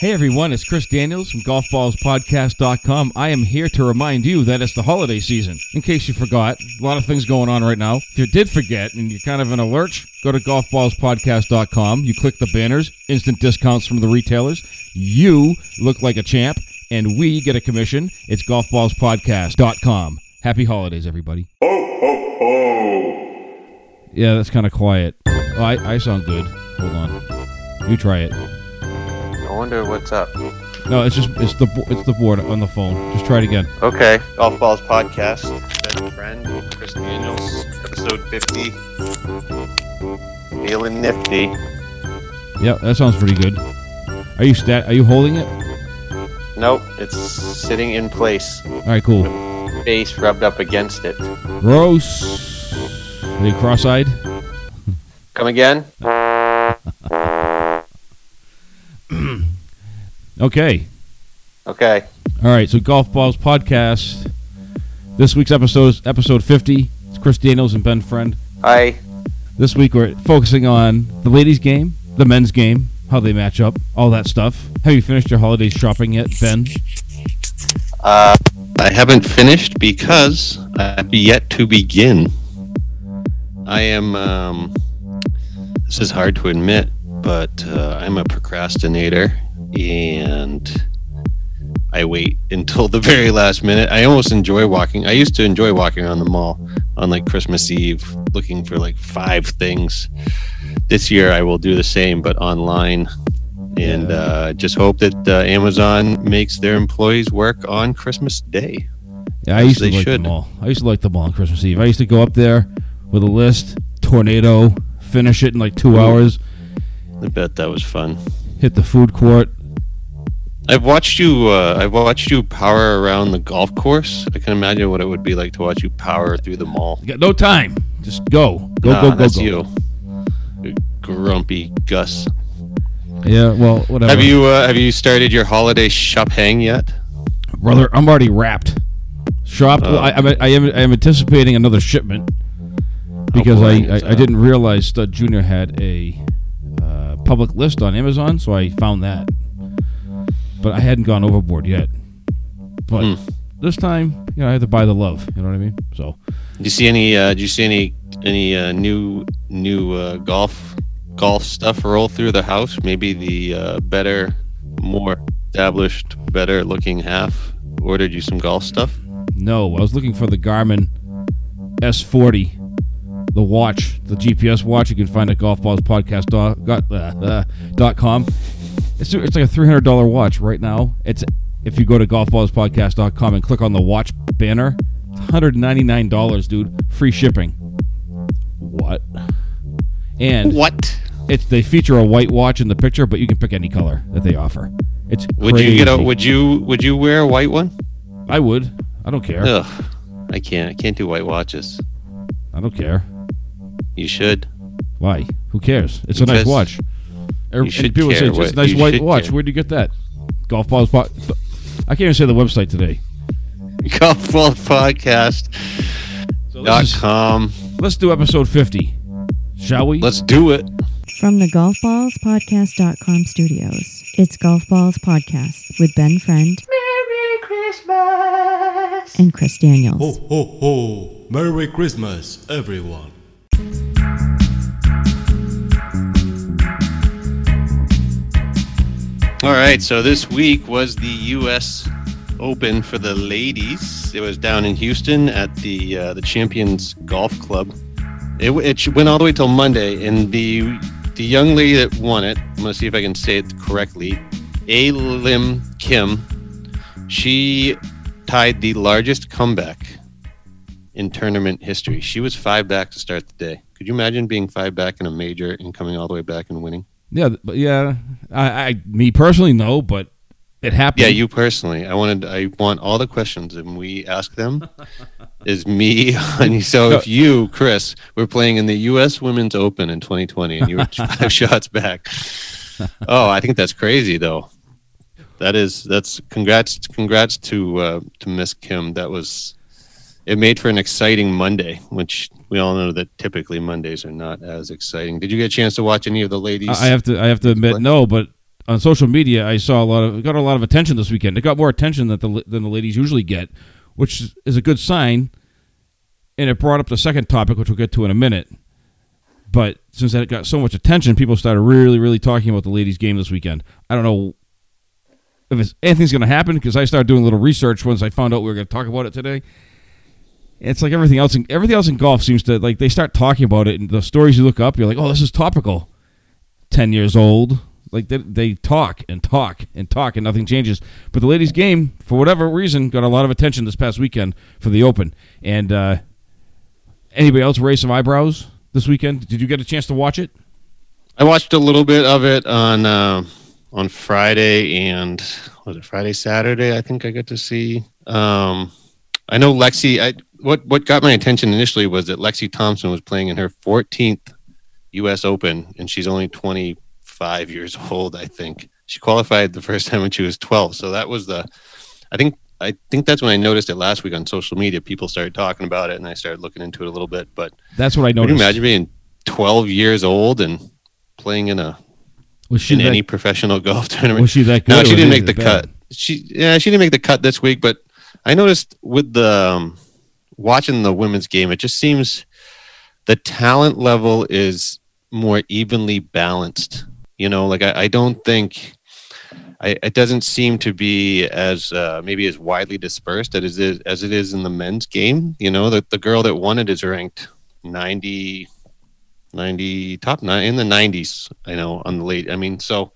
Hey everyone, it's Chris Daniels from golfballspodcast.com. I am here to remind you that it's the holiday season. In case you forgot, a lot of things going on right now. If you did forget and you're kind of in a lurch, go to golfballspodcast.com. You click the banners, instant discounts from the retailers. You look like a champ, and we get a commission. It's golfballspodcast.com. Happy holidays, everybody. Ho, ho, ho. Yeah, that's kind of quiet. Oh, I, I sound good. Hold on. You try it. I wonder what's up. No, it's just it's the it's the board on the phone. Just try it again. Okay. Golf Balls Podcast. Best friend, Chris Daniels, episode 50. Feeling nifty. Yeah, that sounds pretty good. Are you stat? Are you holding it? Nope, it's sitting in place. All right, cool. Face rubbed up against it. Gross. Are you cross-eyed? Come again? Okay. Okay. All right. So golf balls podcast. This week's episode is episode fifty. It's Chris Daniels and Ben Friend. Hi. This week we're focusing on the ladies' game, the men's game, how they match up, all that stuff. Have you finished your holiday shopping yet, Ben? Uh, I haven't finished because I've yet to begin. I am. Um, this is hard to admit, but uh, I'm a procrastinator, and I wait until the very last minute. I almost enjoy walking. I used to enjoy walking around the mall on like Christmas Eve, looking for like five things. This year, I will do the same, but online and Yeah. uh, just hope that uh, Amazon makes their employees work on Christmas Day. Yeah, I used to like should. them all. I used to like the mall on Christmas Eve. I used to go up there with a list, tornado, finish it in like two hours, I bet that was fun. hit the food court. I've watched you. Uh, I've watched you power around the golf course. I can imagine what it would be like to watch you power through the mall. You got no time. Just go, go, Nah, go, go, that's go. you, grumpy Gus. Yeah, well, whatever. Have you uh, have you started your holiday shopping yet? brother? I'm already wrapped. Shopped. Oh. I, I'm, I am. I am anticipating another shipment because boy, I, I, I didn't realize Stud Junior had a uh, public list on Amazon, so I found that. But I hadn't gone overboard yet. But Hmm. this time, you know, I had to buy the love. You know what I mean? So Did you see any? Uh, did you see any any uh, new new uh, golf golf stuff roll through the house? Maybe the uh, better, more established, better looking half ordered you some golf stuff. no, I was looking for the Garmin S40, the watch, the GPS watch. You can find at golfballspodcast.com. Uh, uh, dot com. It's it's like a three hundred dollar watch right now. It's if you go to golfballspodcast.com and click on the watch banner, it's one hundred ninety nine dollars, dude. Free shipping. What? And What? it's they feature a white watch in the picture, but you can pick any color that they offer. It's Would you get a? Would you would you wear a white one? I would. I don't care. Ugh, I can't. I can't do white watches. I don't care. You should. Why? Who cares? It's a nice watch. Er- and should people say care it's just a what- nice white watch. care. Where'd you get that? Golf balls. Po- I can't even say the website today. Golfball Podcast So dot let's, com. let's do episode fifty, shall we? Let's do it. From the golfballspodcast.com studios, it's Golf Balls Podcast with Ben Friend. Merry Christmas! And Chris Daniels. Ho ho ho! Merry Christmas, everyone. All right, so this week was the U.S. Open for the ladies. It was down in Houston at the uh, the Champions Golf Club. It, it went all the way till Monday, and the the young lady that won it. I'm gonna see if I can say it correctly. A Lim Kim. She tied the largest comeback in tournament history. She was five back to start the day. Could you imagine being five back in a major and coming all the way back and winning? Yeah, but yeah. I, I, me personally, no, but it happened. Yeah, you personally. I wanted. I want all the questions, and we ask them. is me on you? So if you, Chris, were playing in the U.S. Women's Open in 2020, and you were five shots back. Oh, I think that's crazy, though. That is. That's congrats. Congrats to uh, to Miss Kim. That was. It made for an exciting Monday, which we all know that typically Mondays are not as exciting. Did you get a chance to watch any of the ladies? I have to. I have to admit, Play? no. But on social media, I saw a lot of got a lot of attention this weekend. It got more attention than the than the ladies usually get, which is- is a good sign. And it brought up the second topic, which we'll get to in a minute. But since that got so much attention, people started really, really talking about the ladies' game this weekend. I don't know if it's, anything's going to happen because I started doing a little research once I found out we were going to talk about it today. It's like everything else. In, everything else in golf seems to like they start talking about it, and the stories you look up, you're like, oh, this is topical. Ten years old, like they, they talk and talk and talk, and nothing changes. But the ladies' game, for whatever reason, got a lot of attention this past weekend for the Open. And uh, anybody else raise some eyebrows this weekend? Did you get a chance to watch it? I watched a little bit of it on uh, on Friday and was it Friday Saturday? I think I got to see. Um, I know Lexi. I what what got my attention initially was that Lexi Thompson was playing in her 14th U.S. Open, and she's only 25 years old. I think she qualified the first time when she was 12. So that was the. I think I think that's when I noticed it last week on social media. People started talking about it, and I started looking into it a little bit. But That's what I can you noticed. imagine being 12 years old and playing in a was she in that, any professional golf tournament. was she that good? no, she didn't make the bad? cut. She yeah, she didn't make the cut this week. But I noticed with the um, watching the women's game, it just seems the talent level is more evenly balanced. You know, like I, I don't think. I, it doesn't seem to be as uh, maybe as widely dispersed as it is as it is in the men's game. You know, the, the girl that won it is ranked 90, 90 top nine in the 90s. I know on the late. I mean, so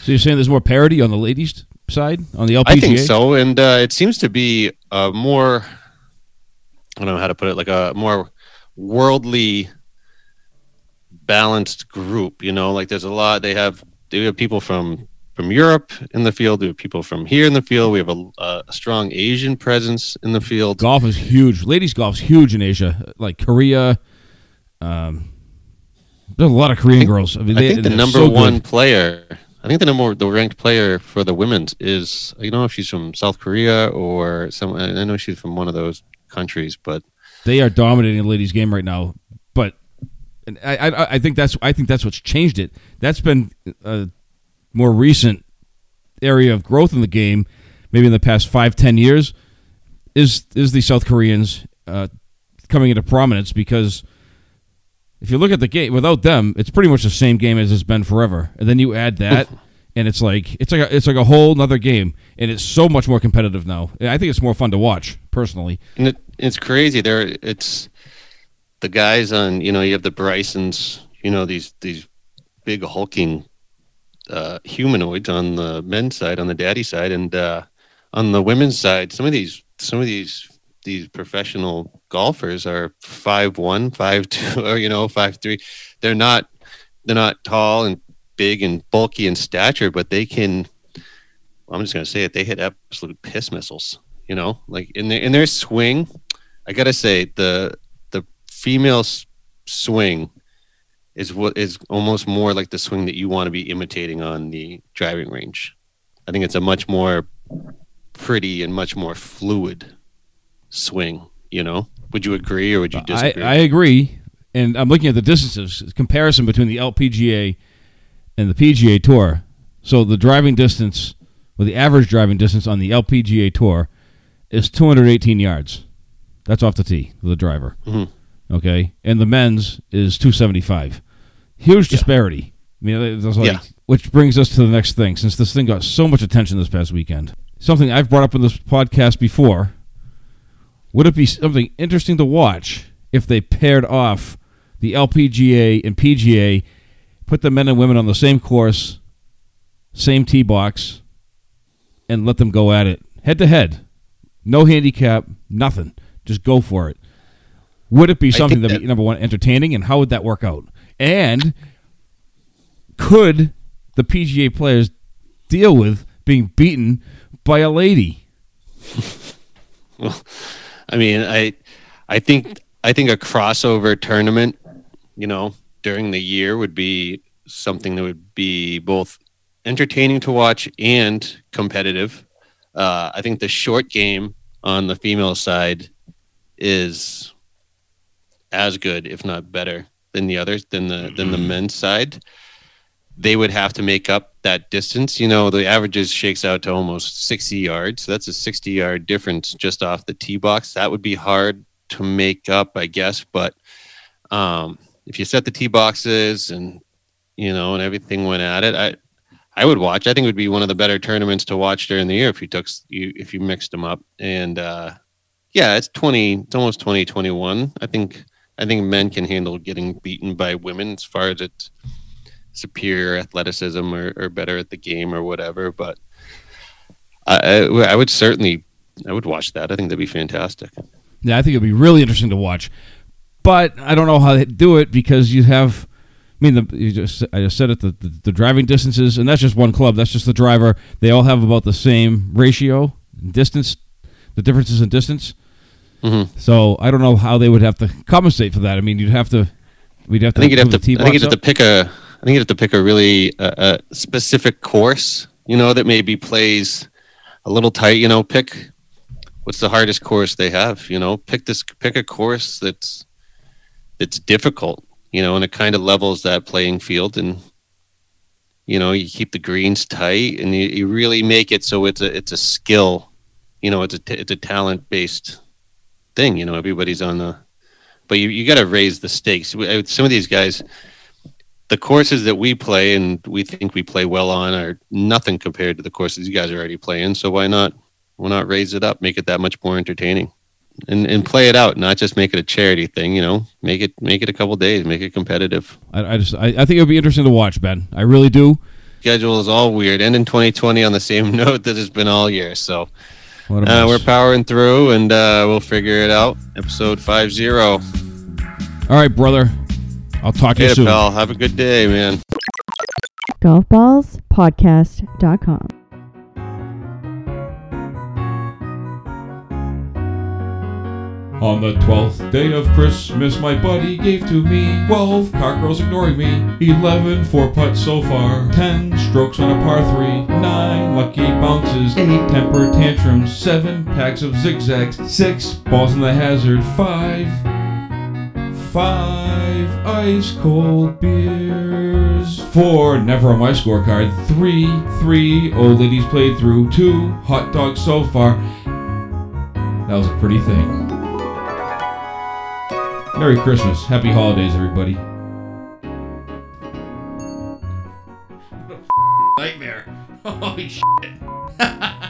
So you're saying there's more parity on the ladies' side on the LPGA? I think so, and uh, it seems to be a more I don't know how to put it, like a more worldly balanced group. You know, like there's a lot. They have they have people from from Europe in the field. We have people from here in the field. We have a, a strong Asian presence in the field. Golf is huge. Ladies golf is huge in Asia, like Korea. Um, there's a lot of Korean girls. I mean, I think the number so one good. player. I think the number the ranked player for the women's is I don't know if she's from South Korea or some. I know she's from one of those countries, but They are dominating the ladies' game right now. But and I, I, I think that's I think that's what's changed it. That's been a more recent area of growth in the game, maybe in the past five ten years. Is is the South Koreans uh, coming into prominence because if you look at the game without them, it's pretty much the same game as it's been forever. And then you add that, and it's like it's like a, it's like a whole other game, and it's so much more competitive now. And I think it's more fun to watch personally. And it, it's crazy. There, it's the guys on. You know, you have the Brysons. You know, these these big hulking uh, humanoids on the men's side, on the daddy side, and uh, on the women's side. Some of these, some of these, these professional golfers are five one, five two, or you know, five three. They're not, they're not tall and big and bulky in stature, but they can. I'm just gonna say it. They hit absolute piss missiles. You know, like in their in their swing. I gotta say the the female s- swing is what is almost more like the swing that you want to be imitating on the driving range. I think it's a much more pretty and much more fluid swing. You know, would you agree or would you I, disagree? I agree, and I'm looking at the distances comparison between the LPGA and the PGA Tour. So the driving distance, or the average driving distance on the LPGA Tour, is 218 yards. That's off the tee the driver. Mhm. Okay, and the men's is 275. Huge disparity. I mean, like, Yeah. which brings us to the next thing. Since this thing got so much attention this past weekend, something I've brought up in this podcast before. Would it be something interesting to watch if they paired off the LPGA and PGA, put the men and women on the same course, same tee box, and let them go at it head to head? No handicap, nothing. Just go for it. Would it be something that be number one entertaining, and how would that work out? And could the PGA players deal with being beaten by a lady? well, I mean, I, I think I think a crossover tournament, you know, during the year would be something that would be both entertaining to watch and competitive. Uh, I think the short game on the female side is as good, if not better, than the others than the than the men's side. They would have to make up that distance. You know, the averages shakes out to almost 60 yards. So that's a 60 yard difference just off the tee box. That would be hard to make up, I guess. But um, if you set the tee boxes and you know and everything went at it, I I would watch. I think it would be one of the better tournaments to watch during the year if you took you if you mixed them up. And uh, yeah, it's 20. It's almost 2021. I think I think men can handle getting beaten by women as far as it's superior athleticism or, or better at the game or whatever. But I, I would certainly, I would watch that. I think that'd be fantastic. Yeah, I think it'd be really interesting to watch. But I don't know how they do it because you have. I mean, the, you just I just said it. The, the, the driving distances, and that's just one club. That's just the driver. They all have about the same ratio, distance. The differences in distance. Mm-hmm. So I don't know how they would have to compensate for that. I mean, you'd have to. We'd have to. I think you'd have to. I think you'd have to pick a. I think you'd have to pick a really uh, a specific course. You know that maybe plays a little tight. You know, pick what's the hardest course they have. You know, pick this. Pick a course that's that's difficult. You know, and it kind of levels that playing field, and you know, you keep the greens tight, and you, you really make it so it's a it's a skill. You know, it's a t- it's a talent based thing. You know, everybody's on the but you, you got to raise the stakes. Some of these guys, the courses that we play and we think we play well on are nothing compared to the courses you guys are already playing. So why not why not raise it up, make it that much more entertaining, and and play it out, not just make it a charity thing. You know, make it make it a couple days, make it competitive. I, I just. I, I think it would be interesting to watch, Ben. I really do. Schedule is all weird. End in 2020 on the same note that has been all year. So uh, we're powering through, and uh, we'll figure it out. Episode five zero. All right, brother. I'll talk to you Hey, soon. pal. Have a good day, man. golfballspodcast.com. On the twelfth day of Christmas, my buddy gave to me twelve cockerels ignoring me. Eleven four putts so far, ten strokes on a par three, nine lucky bounces, eight temper tantrums, seven packs of zigzags, six balls in the hazard, five, five ice cold beers, four never on my scorecard, three, three old ladies played through, two hot dogs so far. That was a pretty thing. Merry Christmas. Happy holidays, everybody. Nightmare. Holy shit.